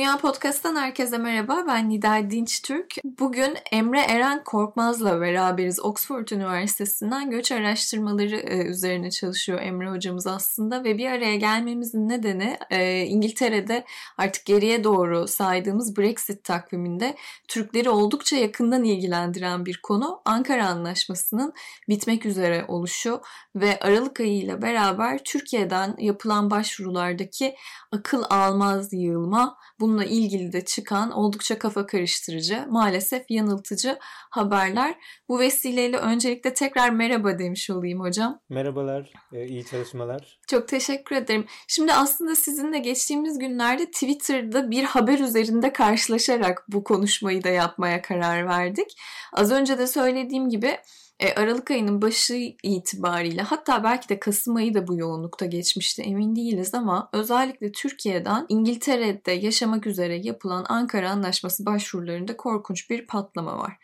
Dünya Podcast'tan herkese merhaba. Ben Nida Dinç Türk. Bugün Emre Eren Korkmaz'la beraberiz. Oxford Üniversitesi'nden göç araştırmaları e, üzerine çalışıyor Emre hocamız aslında ve bir araya gelmemizin nedeni e, İngiltere'de artık geriye doğru saydığımız Brexit takviminde Türkleri oldukça yakından ilgilendiren bir konu Ankara Anlaşması'nın bitmek üzere oluşu ve Aralık ayı ile beraber Türkiye'den yapılan başvurulardaki akıl almaz yığılma bununla ilgili de çıkan oldukça kafa karıştırıcı, maalesef yanıltıcı haberler. Bu vesileyle öncelikle tekrar merhaba demiş olayım hocam. Merhabalar, e, iyi çalışmalar. Çok teşekkür ederim. Şimdi aslında sizinle geçtiğimiz günlerde Twitter'da bir haber üzerinde karşılaşarak bu konuşmayı da yapmaya karar verdik. Az önce de söylediğim gibi e, Aralık ayının başı itibariyle hatta belki de Kasım ayı da bu yoğunlukta geçmişti emin değiliz ama özellikle Türkiye'den İngiltere'de yaşamak üzere yapılan Ankara Anlaşması başvurularında korkunç bir patlama var.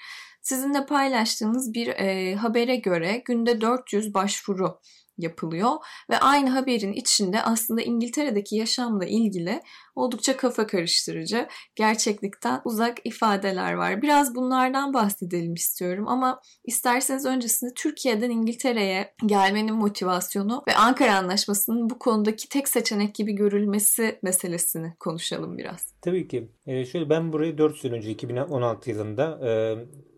Sizinle paylaştığınız bir e, habere göre günde 400 başvuru yapılıyor ve aynı haberin içinde aslında İngiltere'deki yaşamla ilgili oldukça kafa karıştırıcı, gerçeklikten uzak ifadeler var. Biraz bunlardan bahsedelim istiyorum ama isterseniz öncesinde Türkiye'den İngiltere'ye gelmenin motivasyonu ve Ankara Anlaşması'nın bu konudaki tek seçenek gibi görülmesi meselesini konuşalım biraz. Tabii ki. E, şöyle ben buraya 4 sene önce 2016 yılında e,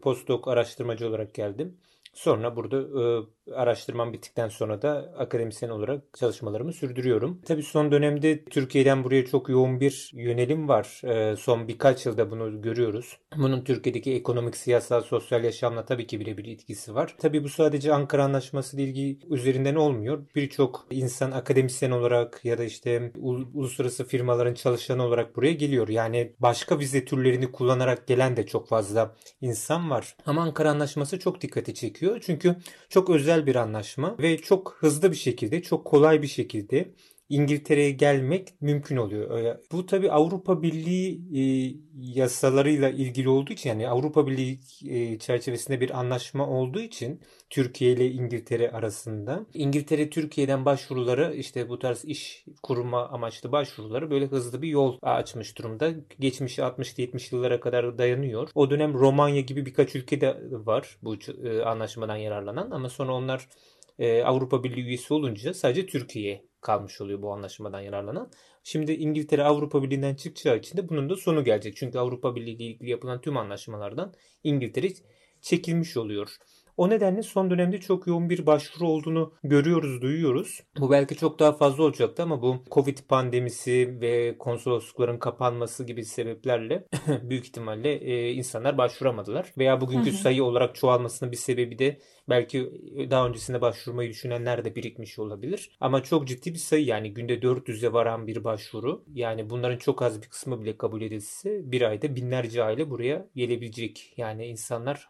postdoc araştırmacı olarak geldim. Sonra burada e, araştırmam bittikten sonra da akademisyen olarak çalışmalarımı sürdürüyorum. Tabii son dönemde Türkiye'den buraya çok yoğun bir yönelim var. E, son birkaç yılda bunu görüyoruz. Bunun Türkiye'deki ekonomik, siyasal, sosyal yaşamla tabii ki birebir etkisi var. Tabii bu sadece Ankara Anlaşması ile üzerinden olmuyor. Birçok insan akademisyen olarak ya da işte uluslararası firmaların çalışanı olarak buraya geliyor. Yani başka vize türlerini kullanarak gelen de çok fazla insan var. Ama Ankara Anlaşması çok dikkati çekiyor. Çünkü çok özel bir anlaşma ve çok hızlı bir şekilde, çok kolay bir şekilde İngiltere'ye gelmek mümkün oluyor. Bu tabi Avrupa Birliği e, yasalarıyla ilgili olduğu için yani Avrupa Birliği e, çerçevesinde bir anlaşma olduğu için Türkiye ile İngiltere arasında İngiltere Türkiye'den başvuruları işte bu tarz iş kurma amaçlı başvuruları böyle hızlı bir yol açmış durumda. Geçmiş 60-70 yıllara kadar dayanıyor. O dönem Romanya gibi birkaç ülkede var bu e, anlaşmadan yararlanan ama sonra onlar Avrupa Birliği üyesi olunca sadece Türkiye kalmış oluyor bu anlaşmadan yararlanan. Şimdi İngiltere Avrupa Birliği'nden çıkacağı için de bunun da sonu gelecek. Çünkü Avrupa Birliği ile ilgili yapılan tüm anlaşmalardan İngiltere çekilmiş oluyor. O nedenle son dönemde çok yoğun bir başvuru olduğunu görüyoruz, duyuyoruz. Bu belki çok daha fazla olacaktı ama bu Covid pandemisi ve konsoloslukların kapanması gibi sebeplerle büyük ihtimalle e, insanlar başvuramadılar. Veya bugünkü sayı olarak çoğalmasının bir sebebi de belki daha öncesinde başvurmayı düşünenler de birikmiş olabilir. Ama çok ciddi bir sayı yani günde 400'e varan bir başvuru. Yani bunların çok az bir kısmı bile kabul edilse bir ayda binlerce aile buraya gelebilecek. Yani insanlar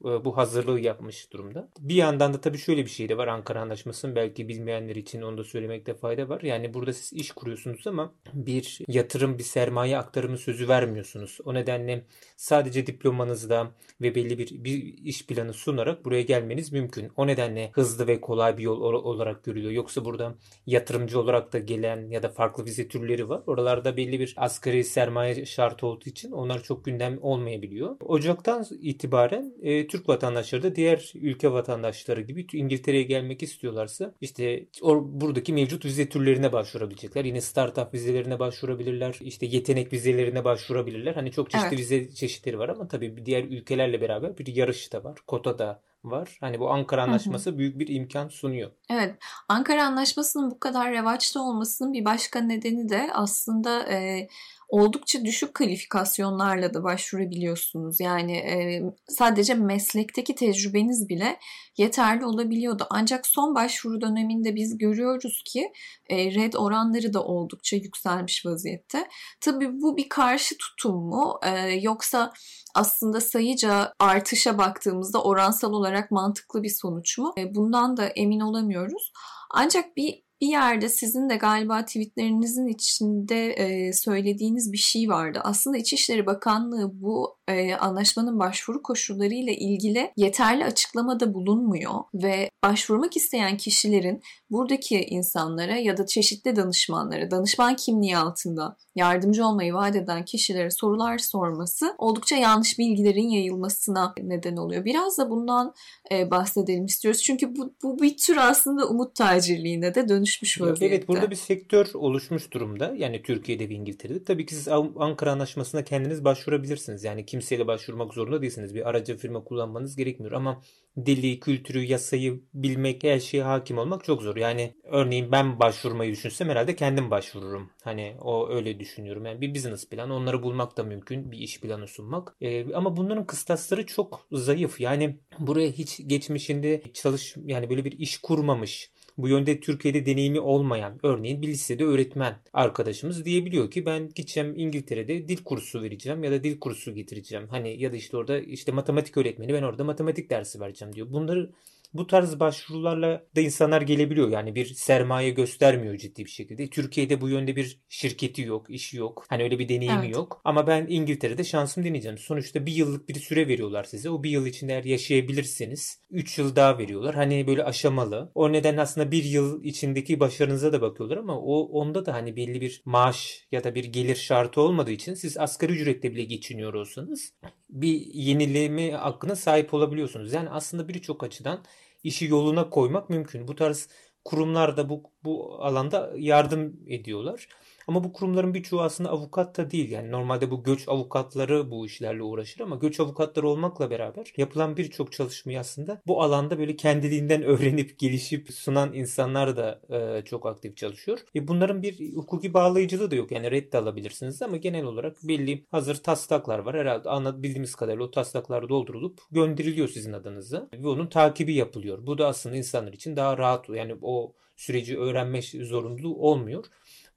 bu hazırlığı yapmış durumda. Bir yandan da tabii şöyle bir şey de var Ankara Anlaşması'nın belki bilmeyenler için onu da söylemekte fayda var. Yani burada siz iş kuruyorsunuz ama bir yatırım, bir sermaye aktarımı sözü vermiyorsunuz. O nedenle sadece diplomanızda ve belli bir, bir iş planı sunarak buraya gelmeniz mümkün. O nedenle hızlı ve kolay bir yol olarak görülüyor. Yoksa burada yatırımcı olarak da gelen ya da farklı vize türleri var. Oralarda belli bir asgari sermaye şartı olduğu için onlar çok gündem olmayabiliyor. Ocaktan itibaren e, Türk vatandaşları da diğer ülke vatandaşları gibi İngiltere'ye gelmek istiyorlarsa işte or, buradaki mevcut vize türlerine başvurabilecekler. Yine startup vizelerine başvurabilirler. İşte yetenek vizelerine başvurabilirler. Hani çok çeşitli evet. vize çeşitleri var ama tabii diğer ülkelerle beraber bir yarış da var. Kota da var. Hani bu Ankara Anlaşması hı hı. büyük bir imkan sunuyor. Evet. Ankara Anlaşması'nın bu kadar revaçta olmasının bir başka nedeni de aslında e, oldukça düşük kalifikasyonlarla da başvurabiliyorsunuz. Yani e, sadece meslekteki tecrübeniz bile yeterli olabiliyordu. Ancak son başvuru döneminde biz görüyoruz ki e, red oranları da oldukça yükselmiş vaziyette. Tabii bu bir karşı tutum mu e, yoksa aslında sayıca artışa baktığımızda oransal olarak mantıklı bir sonuç mu? E, bundan da emin olamıyoruz. Ancak bir bir yerde sizin de galiba tweetlerinizin içinde e, söylediğiniz bir şey vardı. Aslında İçişleri Bakanlığı bu e, anlaşmanın başvuru koşulları ile ilgili yeterli açıklamada bulunmuyor ve başvurmak isteyen kişilerin buradaki insanlara ya da çeşitli danışmanlara, danışman kimliği altında yardımcı olmayı vaat eden kişilere sorular sorması oldukça yanlış bilgilerin yayılmasına neden oluyor. Biraz da bundan e, bahsedelim istiyoruz. Çünkü bu, bu bir tür aslında umut tacirliğine de dönüşmüş vaziyette. Evet burada bir sektör oluşmuş durumda. Yani Türkiye'de ve İngiltere'de. Tabii ki siz Ankara Anlaşması'na kendiniz başvurabilirsiniz. Yani kimseyle başvurmak zorunda değilsiniz. Bir aracı firma kullanmanız gerekmiyor ama dili, kültürü, yasayı bilmek, her şeye hakim olmak çok zor. Yani örneğin ben başvurmayı düşünsem herhalde kendim başvururum. Hani o öyle düşünüyorum. Yani bir business plan onları bulmak da mümkün. Bir iş planı sunmak. Ee, ama bunların kıstasları çok zayıf. Yani buraya hiç geçmişinde çalış yani böyle bir iş kurmamış bu yönde Türkiye'de deneyimi olmayan örneğin bir lisede öğretmen arkadaşımız diyebiliyor ki ben gideceğim İngiltere'de dil kursu vereceğim ya da dil kursu getireceğim. Hani ya da işte orada işte matematik öğretmeni ben orada matematik dersi vereceğim diyor. Bunları bu tarz başvurularla da insanlar gelebiliyor. Yani bir sermaye göstermiyor ciddi bir şekilde. Türkiye'de bu yönde bir şirketi yok, işi yok. Hani öyle bir deneyimi evet. yok. Ama ben İngiltere'de şansım deneyeceğim. Sonuçta bir yıllık bir süre veriyorlar size. O bir yıl içinde eğer yaşayabilirseniz 3 yıl daha veriyorlar. Hani böyle aşamalı. O neden aslında bir yıl içindeki başarınıza da bakıyorlar ama o onda da hani belli bir maaş ya da bir gelir şartı olmadığı için siz asgari ücretle bile geçiniyor olsanız bir yenileme hakkına sahip olabiliyorsunuz. Yani aslında birçok açıdan işi yoluna koymak mümkün. Bu tarz kurumlar da bu, bu alanda yardım ediyorlar. Ama bu kurumların birçoğu aslında avukat da değil. Yani normalde bu göç avukatları bu işlerle uğraşır ama göç avukatları olmakla beraber yapılan birçok çalışmayı aslında bu alanda böyle kendiliğinden öğrenip gelişip sunan insanlar da e, çok aktif çalışıyor. E bunların bir hukuki bağlayıcılığı da yok. Yani red alabilirsiniz ama genel olarak belli hazır taslaklar var. Herhalde anlat bildiğimiz kadarıyla o taslaklar doldurulup gönderiliyor sizin adınıza ve onun takibi yapılıyor. Bu da aslında insanlar için daha rahat yani o süreci öğrenme zorunluluğu olmuyor.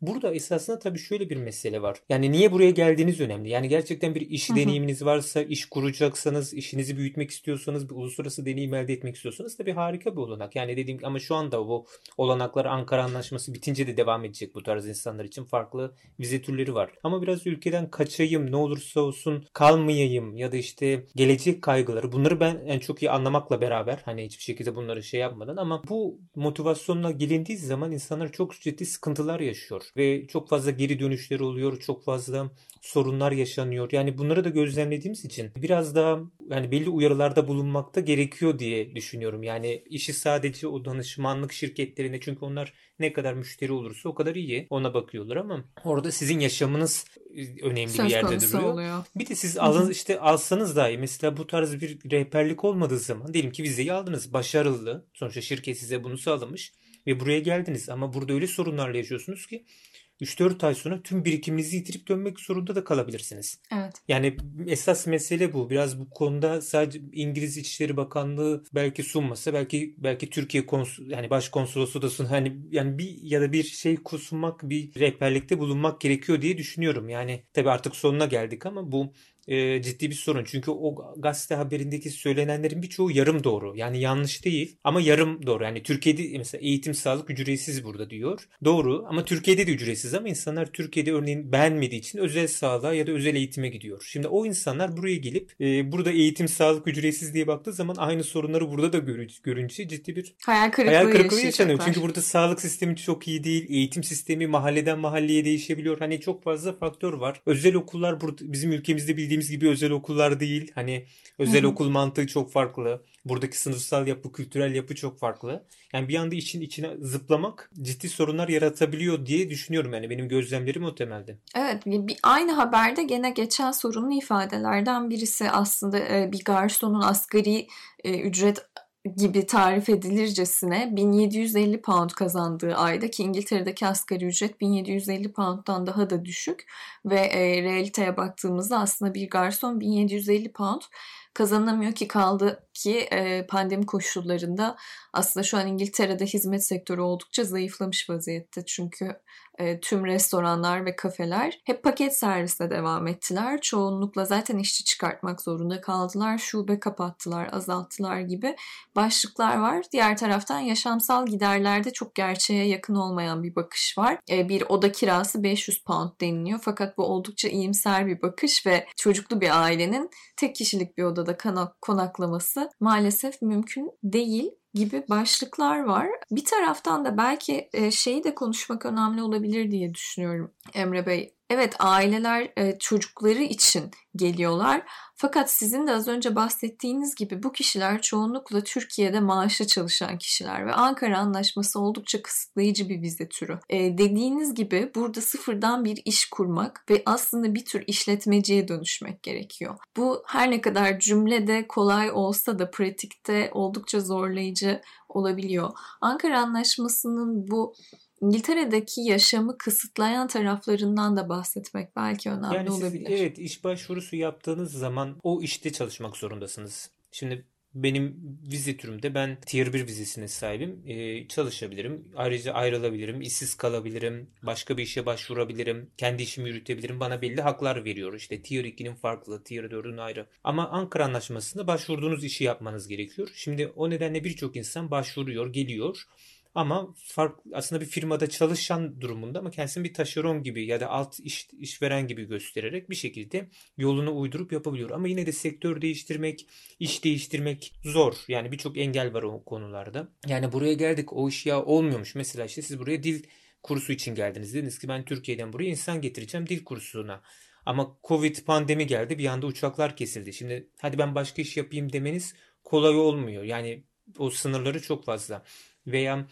Burada esasında tabii şöyle bir mesele var. Yani niye buraya geldiğiniz önemli. Yani gerçekten bir iş Hı-hı. deneyiminiz varsa, iş kuracaksanız, işinizi büyütmek istiyorsanız, bir uluslararası deneyim elde etmek istiyorsanız tabii harika bir olanak. Yani dediğim ama şu anda bu olanaklar Ankara Anlaşması bitince de devam edecek bu tarz insanlar için farklı vize türleri var. Ama biraz ülkeden kaçayım, ne olursa olsun kalmayayım ya da işte gelecek kaygıları bunları ben en çok iyi anlamakla beraber hani hiçbir şekilde bunları şey yapmadan ama bu motivasyonla gelindiği zaman insanlar çok ciddi sıkıntılar yaşıyor ve çok fazla geri dönüşleri oluyor. Çok fazla sorunlar yaşanıyor. Yani bunları da gözlemlediğimiz için biraz daha yani belli uyarılarda bulunmakta gerekiyor diye düşünüyorum. Yani işi sadece o danışmanlık şirketlerine çünkü onlar ne kadar müşteri olursa o kadar iyi ona bakıyorlar ama orada sizin yaşamınız önemli Söz bir yerde duruyor. Oluyor. Bir de siz alın işte alsanız dahi mesela bu tarz bir rehberlik olmadığı zaman diyelim ki vizeyi aldınız başarılı. Sonuçta şirket size bunu sağlamış ve buraya geldiniz ama burada öyle sorunlarla yaşıyorsunuz ki 3-4 ay sonra tüm birikiminizi yitirip dönmek zorunda da kalabilirsiniz. Evet. Yani esas mesele bu. Biraz bu konuda sadece İngiliz İçişleri Bakanlığı belki sunmasa belki belki Türkiye konsul yani başkonsolosu da sun hani yani bir ya da bir şey sunmak bir rehberlikte bulunmak gerekiyor diye düşünüyorum. Yani tabii artık sonuna geldik ama bu e, ciddi bir sorun. Çünkü o gazete haberindeki söylenenlerin birçoğu yarım doğru. Yani yanlış değil ama yarım doğru. Yani Türkiye'de mesela eğitim sağlık ücretsiz burada diyor. Doğru ama Türkiye'de de ücretsiz ama insanlar Türkiye'de örneğin beğenmediği için özel sağlığa ya da özel eğitime gidiyor. Şimdi o insanlar buraya gelip e, burada eğitim sağlık ücretsiz diye baktığı zaman aynı sorunları burada da görünce ciddi bir hayal kırıklığı, hayal kırıklığı yaşanıyor. Çünkü burada sağlık sistemi çok iyi değil. Eğitim sistemi mahalleden mahalleye değişebiliyor. Hani çok fazla faktör var. Özel okullar burada bizim ülkemizde bildiğimiz bildiğimiz gibi özel okullar değil. Hani özel Hı-hı. okul mantığı çok farklı. Buradaki sınıfsal yapı, kültürel yapı çok farklı. Yani bir anda için içine zıplamak ciddi sorunlar yaratabiliyor diye düşünüyorum. Yani benim gözlemlerim o temelde. Evet, bir, aynı haberde gene geçen sorunlu ifadelerden birisi aslında e, bir garsonun asgari e, ücret gibi tarif edilircesine 1750 pound kazandığı ayda ki İngiltere'deki asgari ücret 1750 pound'dan daha da düşük ve e, realiteye baktığımızda aslında bir garson 1750 pound kazanamıyor ki kaldı ki e, pandemi koşullarında aslında şu an İngiltere'de hizmet sektörü oldukça zayıflamış vaziyette. Çünkü e, tüm restoranlar ve kafeler hep paket serviste devam ettiler. Çoğunlukla zaten işçi çıkartmak zorunda kaldılar. Şube kapattılar, azalttılar gibi başlıklar var. Diğer taraftan yaşamsal giderlerde çok gerçeğe yakın olmayan bir bakış var. E, bir oda kirası 500 pound deniliyor. Fakat bu oldukça iyimser bir bakış ve çocuklu bir ailenin tek kişilik bir odada konaklaması maalesef mümkün değil gibi başlıklar var. Bir taraftan da belki e, şeyi de konuşmak önemli olabilir diye düşünüyorum Emre Bey. Evet aileler e, çocukları için geliyorlar. Fakat sizin de az önce bahsettiğiniz gibi bu kişiler çoğunlukla Türkiye'de maaşla çalışan kişiler ve Ankara Anlaşması oldukça kısıtlayıcı bir vize türü. E, dediğiniz gibi burada sıfırdan bir iş kurmak ve aslında bir tür işletmeciye dönüşmek gerekiyor. Bu her ne kadar cümlede kolay olsa da pratikte oldukça zorlayıcı olabiliyor. Ankara Anlaşması'nın bu İngiltere'deki yaşamı kısıtlayan taraflarından da bahsetmek belki önemli Yani siz olabilir. evet iş başvurusu yaptığınız zaman o işte çalışmak zorundasınız. Şimdi benim vize türümde ben Tier 1 vizesine sahibim. Ee, çalışabilirim. Ayrıca ayrılabilirim. işsiz kalabilirim. Başka bir işe başvurabilirim. Kendi işimi yürütebilirim. Bana belli haklar veriyor. İşte Tier 2'nin farklı, Tier 4'ün ayrı. Ama Ankara Anlaşması'nda başvurduğunuz işi yapmanız gerekiyor. Şimdi o nedenle birçok insan başvuruyor, geliyor. Ama fark aslında bir firmada çalışan durumunda ama kendisini bir taşeron gibi ya da alt iş, işveren gibi göstererek bir şekilde yolunu uydurup yapabiliyor. Ama yine de sektör değiştirmek, iş değiştirmek zor. Yani birçok engel var o konularda. Yani buraya geldik o iş ya olmuyormuş. Mesela işte siz buraya dil kursu için geldiniz. Dediniz ki ben Türkiye'den buraya insan getireceğim dil kursuna. Ama Covid pandemi geldi bir anda uçaklar kesildi. Şimdi hadi ben başka iş yapayım demeniz kolay olmuyor. Yani o sınırları çok fazla. Veya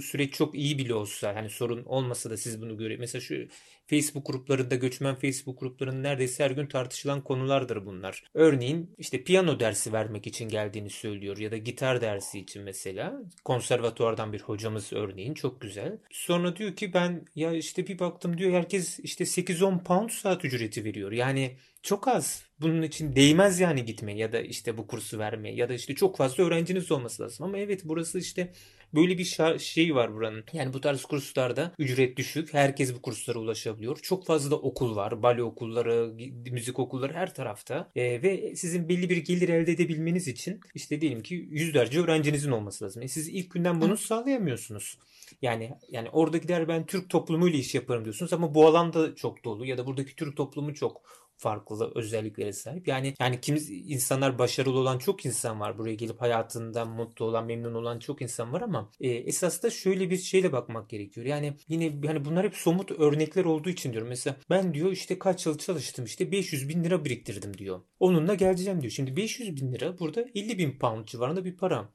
süreç çok iyi bile olsa hani sorun olmasa da siz bunu görüyor. Mesela şu Facebook gruplarında göçmen Facebook gruplarında neredeyse her gün tartışılan konulardır bunlar. Örneğin işte piyano dersi vermek için geldiğini söylüyor ya da gitar dersi için mesela. Konservatuvardan bir hocamız örneğin çok güzel. Sonra diyor ki ben ya işte bir baktım diyor herkes işte 8-10 pound saat ücreti veriyor. Yani çok az. Bunun için değmez yani gitmeye ya da işte bu kursu vermeye ya da işte çok fazla öğrenciniz olması lazım. Ama evet burası işte böyle bir şey var buranın. Yani bu tarz kurslarda ücret düşük. Herkes bu kurslara ulaşabiliyor. Çok fazla da okul var. Bale okulları, müzik okulları her tarafta. E, ve sizin belli bir gelir elde edebilmeniz için işte diyelim ki yüzlerce öğrencinizin olması lazım. E, siz ilk günden bunu sağlayamıyorsunuz. Yani yani orada gider ben Türk toplumuyla iş yaparım diyorsunuz ama bu alanda çok dolu ya da buradaki Türk toplumu çok farklı özelliklere sahip. Yani yani kim insanlar başarılı olan çok insan var. Buraya gelip hayatından mutlu olan, memnun olan çok insan var ama e, esas da şöyle bir şeyle bakmak gerekiyor. Yani yine hani bunlar hep somut örnekler olduğu için diyorum. Mesela ben diyor işte kaç yıl çalıştım işte 500 bin lira biriktirdim diyor. Onunla geleceğim diyor. Şimdi 500 bin lira burada 50 bin pound civarında bir para.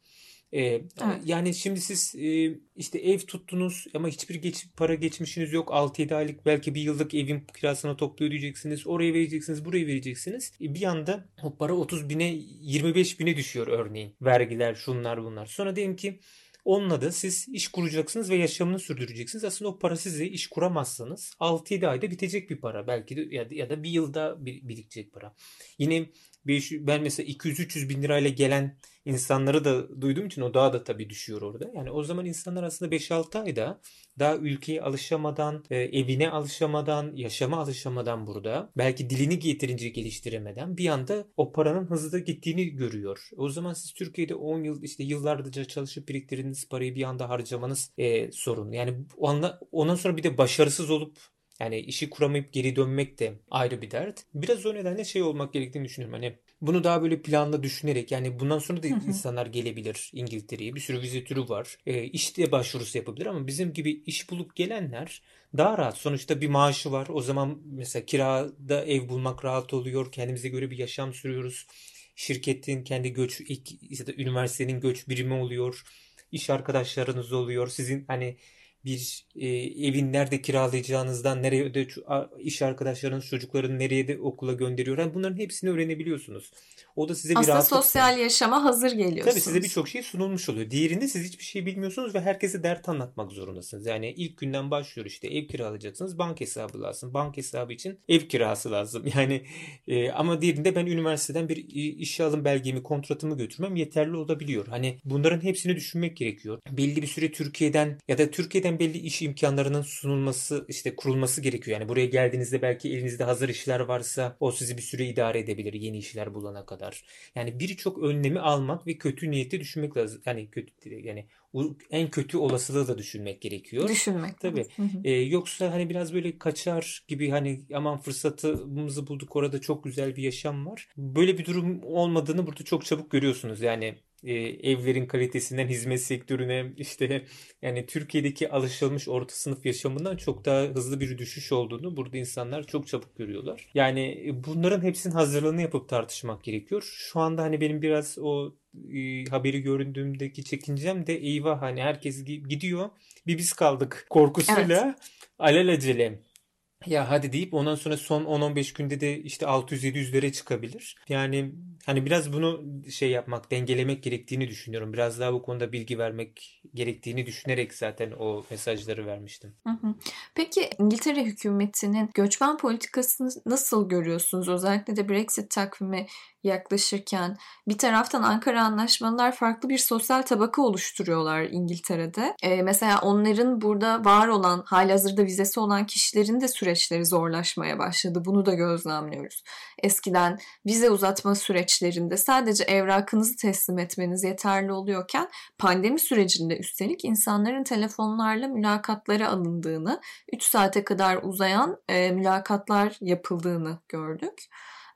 Ee, evet. Yani şimdi siz e, işte ev tuttunuz ama hiçbir geç, para geçmişiniz yok. 6-7 aylık belki bir yıllık evin kirasını topluyor diyeceksiniz. Oraya vereceksiniz, buraya vereceksiniz. E, bir anda o para 30 bine 25 bine düşüyor örneğin. Vergiler şunlar bunlar. Sonra diyelim ki Onunla da siz iş kuracaksınız ve yaşamını sürdüreceksiniz. Aslında o para size iş kuramazsanız 6-7 ayda bitecek bir para. Belki de ya da bir yılda birikecek para. Yine ben mesela 200-300 bin lirayla gelen insanları da duyduğum için o daha da tabii düşüyor orada. Yani o zaman insanlar aslında 5-6 ayda daha ülkeye alışamadan, e, evine alışamadan, yaşama alışamadan burada belki dilini yeterince geliştiremeden bir anda o paranın hızlı gittiğini görüyor. O zaman siz Türkiye'de 10 yıl işte yıllarca çalışıp biriktirdiğiniz parayı bir anda harcamanız e, sorun. Yani ondan sonra bir de başarısız olup yani işi kuramayıp geri dönmek de ayrı bir dert. Biraz o nedenle şey olmak gerektiğini düşünüyorum. Hani bunu daha böyle planla düşünerek yani bundan sonra da insanlar gelebilir İngiltere'ye. Bir sürü vize türü var. E, işte başvurusu yapabilir ama bizim gibi iş bulup gelenler daha rahat. Sonuçta bir maaşı var. O zaman mesela kirada ev bulmak rahat oluyor. Kendimize göre bir yaşam sürüyoruz. Şirketin kendi göç ilk ya da üniversitenin göç birimi oluyor. İş arkadaşlarınız oluyor. Sizin hani bir e, evin nerede kiralayacağınızdan nereye de iş arkadaşlarınız çocukların nereye de okula gönderiyor. Yani bunların hepsini öğrenebiliyorsunuz. O da size bir Aslında sosyal yaşama hazır geliyorsunuz. Tabii size birçok şey sunulmuş oluyor. Diğerinde siz hiçbir şey bilmiyorsunuz ve herkese dert anlatmak zorundasınız. Yani ilk günden başlıyor işte ev kiralayacaksınız. Bank hesabı lazım. Bank hesabı için ev kirası lazım. Yani e, ama diğerinde ben üniversiteden bir işe alım belgemi, kontratımı götürmem yeterli olabiliyor. Hani bunların hepsini düşünmek gerekiyor. Belli bir süre Türkiye'den ya da Türkiye'den buradayken belli iş imkanlarının sunulması işte kurulması gerekiyor. Yani buraya geldiğinizde belki elinizde hazır işler varsa o sizi bir süre idare edebilir yeni işler bulana kadar. Yani birçok önlemi almak ve kötü niyeti düşünmek lazım. Yani kötü yani en kötü olasılığı da düşünmek gerekiyor. Düşünmek. Tabii. Ee, yoksa hani biraz böyle kaçar gibi hani aman fırsatımızı bulduk orada çok güzel bir yaşam var. Böyle bir durum olmadığını burada çok çabuk görüyorsunuz. Yani e, evlerin kalitesinden hizmet sektörüne işte yani Türkiye'deki alışılmış orta sınıf yaşamından çok daha hızlı bir düşüş olduğunu burada insanlar çok çabuk görüyorlar. Yani e, bunların hepsinin hazırlığını yapıp tartışmak gerekiyor. Şu anda hani benim biraz o e, haberi göründüğümdeki çekincem de eyvah hani herkes gidiyor bir biz kaldık korkusuyla evet. alelacele ya hadi deyip ondan sonra son 10-15 günde de işte 600-700'lere çıkabilir. Yani hani biraz bunu şey yapmak, dengelemek gerektiğini düşünüyorum. Biraz daha bu konuda bilgi vermek gerektiğini düşünerek zaten o mesajları vermiştim. Peki İngiltere hükümetinin göçmen politikasını nasıl görüyorsunuz? Özellikle de Brexit takvimi yaklaşırken bir taraftan Ankara anlaşmalar farklı bir sosyal tabaka oluşturuyorlar İngiltere'de. Ee, mesela onların burada var olan, halihazırda vizesi olan kişilerin de süreçleri zorlaşmaya başladı. Bunu da gözlemliyoruz. Eskiden vize uzatma süreçlerinde sadece evrakınızı teslim etmeniz yeterli oluyorken pandemi sürecinde üstelik insanların telefonlarla mülakatlara alındığını, 3 saate kadar uzayan e, mülakatlar yapıldığını gördük.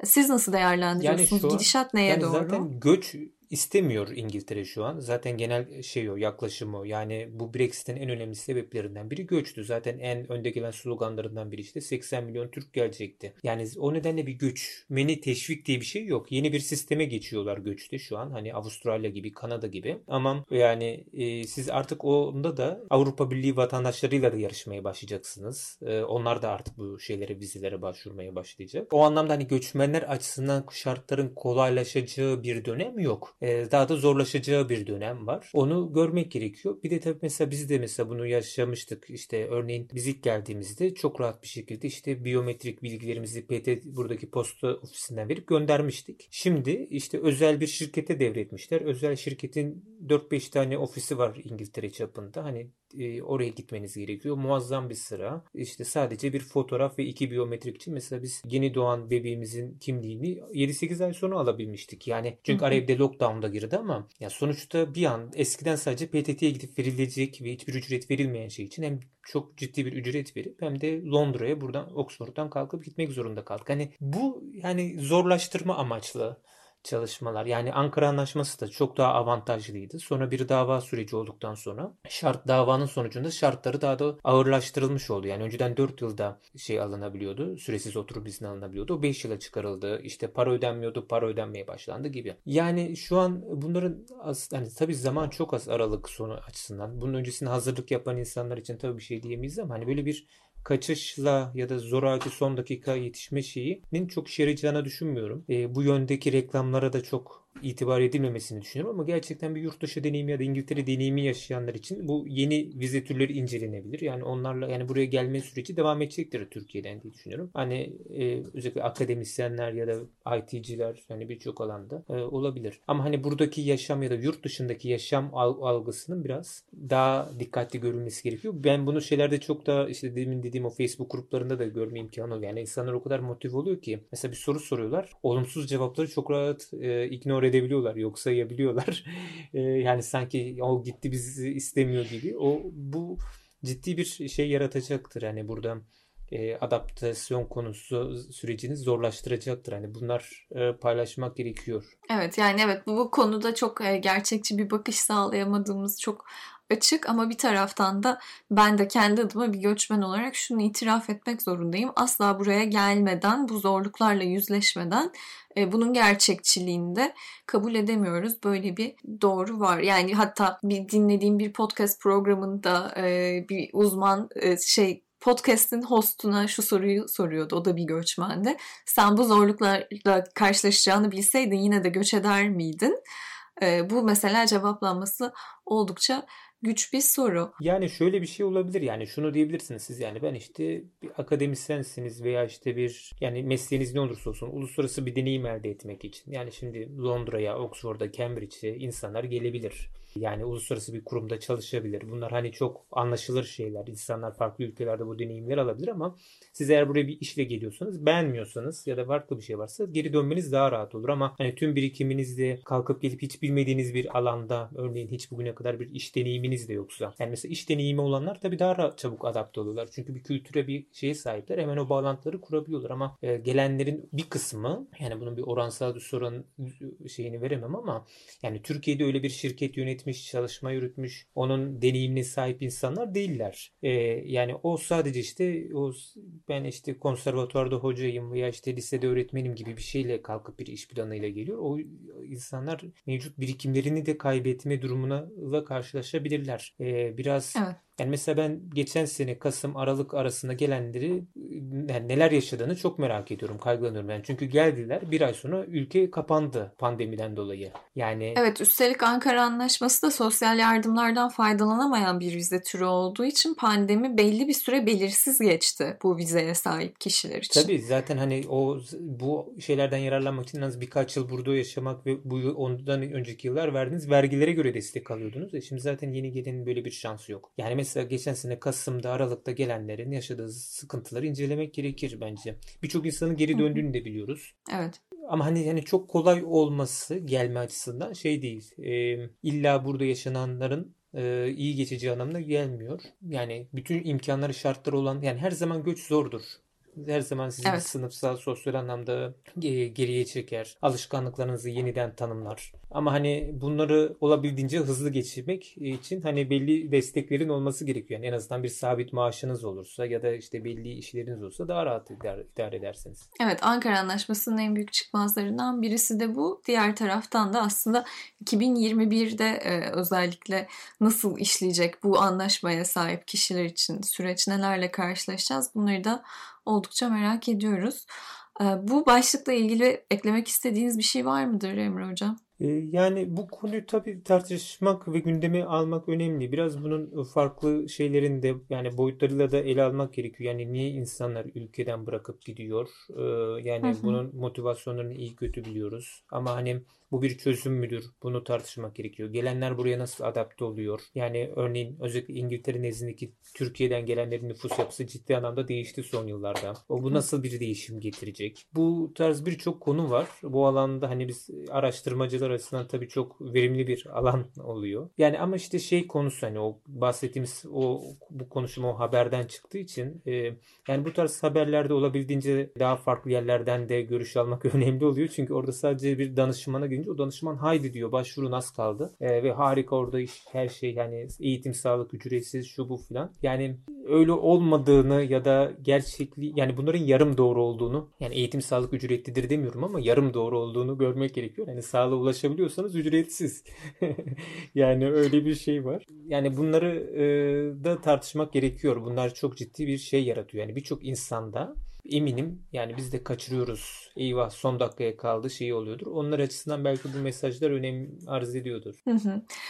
Siz nasıl değerlendiriyorsunuz? Yani şu, Gidişat neye yani doğru? Zaten göç istemiyor İngiltere şu an. Zaten genel şey o yaklaşım o. Yani bu Brexit'in en önemli sebeplerinden biri göçtü. Zaten en önde gelen sloganlarından biri işte 80 milyon Türk gelecekti. Yani o nedenle bir göçmeni teşvik diye bir şey yok. Yeni bir sisteme geçiyorlar göçte şu an. Hani Avustralya gibi, Kanada gibi. Ama yani e, siz artık onda da Avrupa Birliği vatandaşlarıyla da yarışmaya başlayacaksınız. E, onlar da artık bu şeylere, vizelere başvurmaya başlayacak. O anlamda hani göçmenler açısından şartların kolaylaşacağı bir dönem yok. E, daha da zorlaşacağı bir dönem var. Onu görmek gerekiyor. Bir de tabii mesela biz de mesela bunu yaşamıştık. İşte örneğin biz ilk geldiğimizde çok rahat bir şekilde işte biyometrik bilgilerimizi PT buradaki posta ofisinden verip göndermiştik. Şimdi işte özel bir şirkete devretmişler. Özel şirketin 4-5 tane ofisi var İngiltere çapında. Hani e, oraya gitmeniz gerekiyor. Muazzam bir sıra. İşte sadece bir fotoğraf ve iki biyometrik için mesela biz yeni doğan bebeğimizin kimliğini 7-8 ay sonra alabilmiştik. Yani çünkü araya bir de lockdown'da girdi ama ya sonuçta bir an eskiden sadece PTT'ye gidip verilecek ve hiçbir ücret verilmeyen şey için hem çok ciddi bir ücret verip hem de Londra'ya buradan Oxford'dan kalkıp gitmek zorunda kaldık. Hani bu yani zorlaştırma amaçlı çalışmalar. Yani Ankara Anlaşması da çok daha avantajlıydı. Sonra bir dava süreci olduktan sonra şart davanın sonucunda şartları daha da ağırlaştırılmış oldu. Yani önceden 4 yılda şey alınabiliyordu. Süresiz oturum izni alınabiliyordu. O 5 yıla çıkarıldı. İşte para ödenmiyordu. Para ödenmeye başlandı gibi. Yani şu an bunların az, hani tabii zaman çok az aralık sonu açısından. Bunun öncesinde hazırlık yapan insanlar için tabii bir şey diyemeyiz ama hani böyle bir kaçışla ya da zoraki son dakika yetişme şeyinin çok işe yarayacağını düşünmüyorum. E, bu yöndeki reklamlara da çok itibar edilmemesini düşünüyorum ama gerçekten bir yurt dışı deneyimi ya da İngiltere deneyimi yaşayanlar için bu yeni vize türleri incelenebilir. Yani onlarla yani buraya gelme süreci devam edecektir Türkiye'den diye düşünüyorum. Hani e, özellikle akademisyenler ya da IT'ciler yani birçok alanda e, olabilir. Ama hani buradaki yaşam ya da yurt dışındaki yaşam algısının biraz daha dikkatli görülmesi gerekiyor. Ben bunu şeylerde çok daha işte demin dediğim o Facebook gruplarında da görme imkanı oluyor. Yani insanlar o kadar motive oluyor ki mesela bir soru soruyorlar. Olumsuz cevapları çok rahat e, ignore edebiliyorlar. Yok sayabiliyorlar. e, yani sanki o gitti bizi istemiyor gibi. O bu ciddi bir şey yaratacaktır. Yani burada e, adaptasyon konusu sürecini zorlaştıracaktır. Hani bunlar e, paylaşmak gerekiyor. Evet yani evet bu, bu konuda çok e, gerçekçi bir bakış sağlayamadığımız çok açık ama bir taraftan da ben de kendi adıma bir göçmen olarak şunu itiraf etmek zorundayım. Asla buraya gelmeden, bu zorluklarla yüzleşmeden e, bunun gerçekçiliğini de kabul edemiyoruz. Böyle bir doğru var. Yani hatta bir dinlediğim bir podcast programında e, bir uzman e, şey podcast'in hostuna şu soruyu soruyordu. O da bir göçmendi. Sen bu zorluklarla karşılaşacağını bilseydin yine de göç eder miydin? bu mesela cevaplanması oldukça güç bir soru. Yani şöyle bir şey olabilir yani şunu diyebilirsiniz siz yani ben işte bir akademisyensiniz veya işte bir yani mesleğiniz ne olursa olsun uluslararası bir deneyim elde etmek için yani şimdi Londra'ya, Oxford'a, Cambridge'e insanlar gelebilir. Yani uluslararası bir kurumda çalışabilir. Bunlar hani çok anlaşılır şeyler. İnsanlar farklı ülkelerde bu deneyimleri alabilir ama siz eğer buraya bir işle geliyorsanız beğenmiyorsanız ya da farklı bir şey varsa geri dönmeniz daha rahat olur ama hani tüm birikiminizle kalkıp gelip hiç bilmediğiniz bir alanda örneğin hiç bugüne kadar bir iş deneyiminiz de yoksa yani mesela iş deneyimi olanlar tabii daha rahat, çabuk adapte oluyorlar. Çünkü bir kültüre bir şeye sahipler. Hemen o bağlantıları kurabiliyorlar ama e, gelenlerin bir kısmı yani bunun bir oransal bir sorun şeyini veremem ama yani Türkiye'de öyle bir şirket yönetmiş, çalışma yürütmüş, onun deneyimine sahip insanlar değiller. E, yani o sadece işte o ben işte konservatuvarda hocayım veya işte lisede öğretmenim gibi bir şeyle kalkıp bir iş planıyla geliyor. O insanlar mevcut birikimlerini de kaybetme durumuna karşılaşabilirler. Ee, biraz evet. Yani mesela ben geçen sene Kasım Aralık arasında gelenleri yani neler yaşadığını çok merak ediyorum, kaygılanıyorum. Yani çünkü geldiler bir ay sonra ülke kapandı pandemiden dolayı. Yani Evet, üstelik Ankara Anlaşması da sosyal yardımlardan faydalanamayan bir vize türü olduğu için pandemi belli bir süre belirsiz geçti bu vizeye sahip kişiler için. Tabii zaten hani o bu şeylerden yararlanmak için en az birkaç yıl burada yaşamak ve bu ondan önceki yıllar verdiğiniz vergilere göre destek alıyordunuz. E şimdi zaten yeni gelenin böyle bir şansı yok. Yani mesela mesela geçen sene Kasım'da Aralık'ta gelenlerin yaşadığı sıkıntıları incelemek gerekir bence. Birçok insanın geri döndüğünü de biliyoruz. Evet. Ama hani yani çok kolay olması gelme açısından şey değil. E, illa burada yaşananların e, iyi geçeceği anlamına gelmiyor. Yani bütün imkanları şartları olan yani her zaman göç zordur her zaman sizi evet. sınıfsal, sosyal anlamda geriye çeker. Alışkanlıklarınızı yeniden tanımlar. Ama hani bunları olabildiğince hızlı geçirmek için hani belli desteklerin olması gerekiyor. Yani en azından bir sabit maaşınız olursa ya da işte belli işleriniz olsa daha rahat idare, edersiniz. Evet Ankara Anlaşması'nın en büyük çıkmazlarından birisi de bu. Diğer taraftan da aslında 2021'de e, özellikle nasıl işleyecek bu anlaşmaya sahip kişiler için süreç nelerle karşılaşacağız bunları da oldukça merak ediyoruz. Ee, bu başlıkla ilgili eklemek istediğiniz bir şey var mıdır Emre Hocam? Ee, yani bu konuyu tabii tartışmak ve gündeme almak önemli. Biraz bunun farklı şeylerin de yani boyutlarıyla da ele almak gerekiyor. Yani niye insanlar ülkeden bırakıp gidiyor? Ee, yani hı hı. bunun motivasyonlarını iyi kötü biliyoruz. Ama hani bu bir çözüm müdür? Bunu tartışmak gerekiyor. Gelenler buraya nasıl adapte oluyor? Yani örneğin özellikle İngiltere nezdindeki Türkiye'den gelenlerin nüfus yapısı ciddi anlamda değişti son yıllarda. O bu nasıl bir değişim getirecek? Bu tarz birçok konu var. Bu alanda hani biz araştırmacılar açısından tabii çok verimli bir alan oluyor. Yani ama işte şey konusu hani o bahsettiğimiz o bu konuşma o haberden çıktığı için e, yani bu tarz haberlerde olabildiğince daha farklı yerlerden de görüş almak önemli oluyor. Çünkü orada sadece bir danışmana gelince o danışman haydi diyor başvuru nasıl kaldı e, ve harika orada iş, her şey yani eğitim sağlık ücretsiz şu bu filan yani öyle olmadığını ya da gerçekli yani bunların yarım doğru olduğunu yani eğitim sağlık ücretlidir demiyorum ama yarım doğru olduğunu görmek gerekiyor. Yani sağlığa ulaşabiliyorsanız ücretsiz. yani öyle bir şey var. Yani bunları e, da tartışmak gerekiyor. Bunlar çok ciddi bir şey yaratıyor. Yani birçok insanda eminim yani biz de kaçırıyoruz. Eyvah son dakikaya kaldı şeyi oluyordur. Onlar açısından belki bu mesajlar önem arz ediyordur.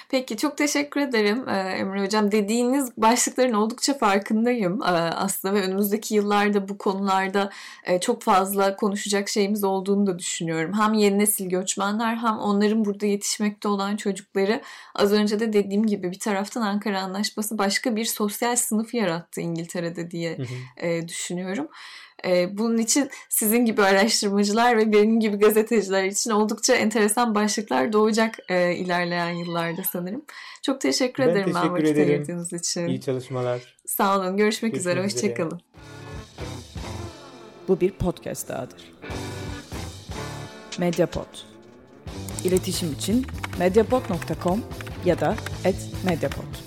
Peki çok teşekkür ederim e, Emre Hocam. Dediğiniz başlıkların oldukça farkındayım e, aslında ve önümüzdeki yıllarda bu konularda e, çok fazla konuşacak şeyimiz olduğunu da düşünüyorum. Hem yeni nesil göçmenler hem onların burada yetişmekte olan çocukları az önce de dediğim gibi bir taraftan Ankara Anlaşması başka bir sosyal sınıf yarattı İngiltere'de diye düşünüyorum. E, bunun için sizin gibi araştırmacılar ve benim gibi gazeteciler için oldukça enteresan başlıklar doğacak e, ilerleyen yıllarda sanırım. Çok teşekkür ben ederim teşekkür vakit ayırdığınız için. İyi çalışmalar. Sağ olun. Görüşmek, Görüşmek üzere. Hoşçakalın. Bu bir podcast dahadır. Mediapod. İletişim için mediapod.com ya da @mediapod.